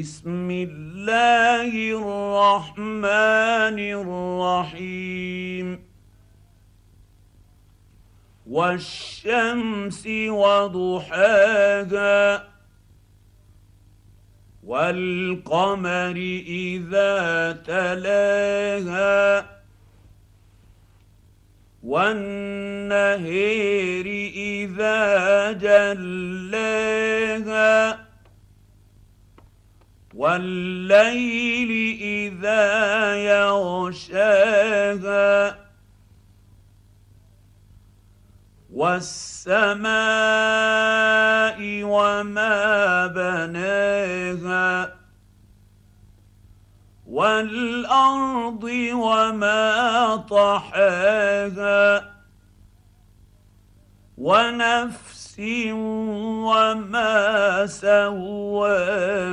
بسم الله الرحمن الرحيم. والشمس وضحاها والقمر إذا تلاها والنهير إذا جلاها. والليل إذا يغشاها والسماء وما بناها والأرض وما طحاها ونفس وما سواها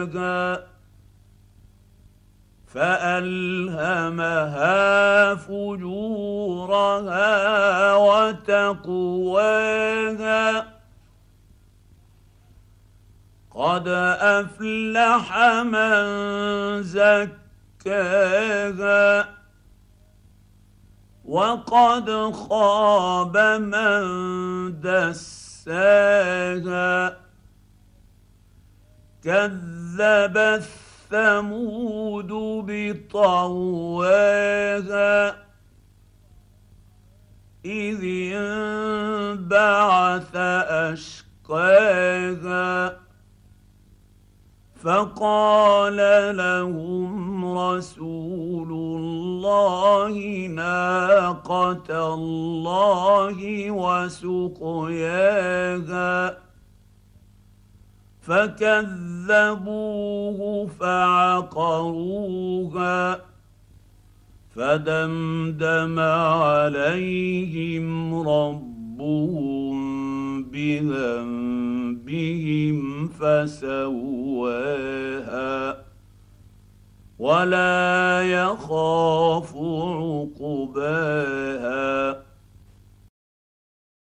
فألهمها فجورها وتقواها. قد أفلح من زكاها. وقد خاب من دساها. كذبت ثمود بطواها إذ انبعث أشقاها فقال لهم رسول الله ناقة الله وسقياها فكذبوه فعقروها فدمدم عليهم ربهم بذنبهم فسواها ولا يخاف عقباها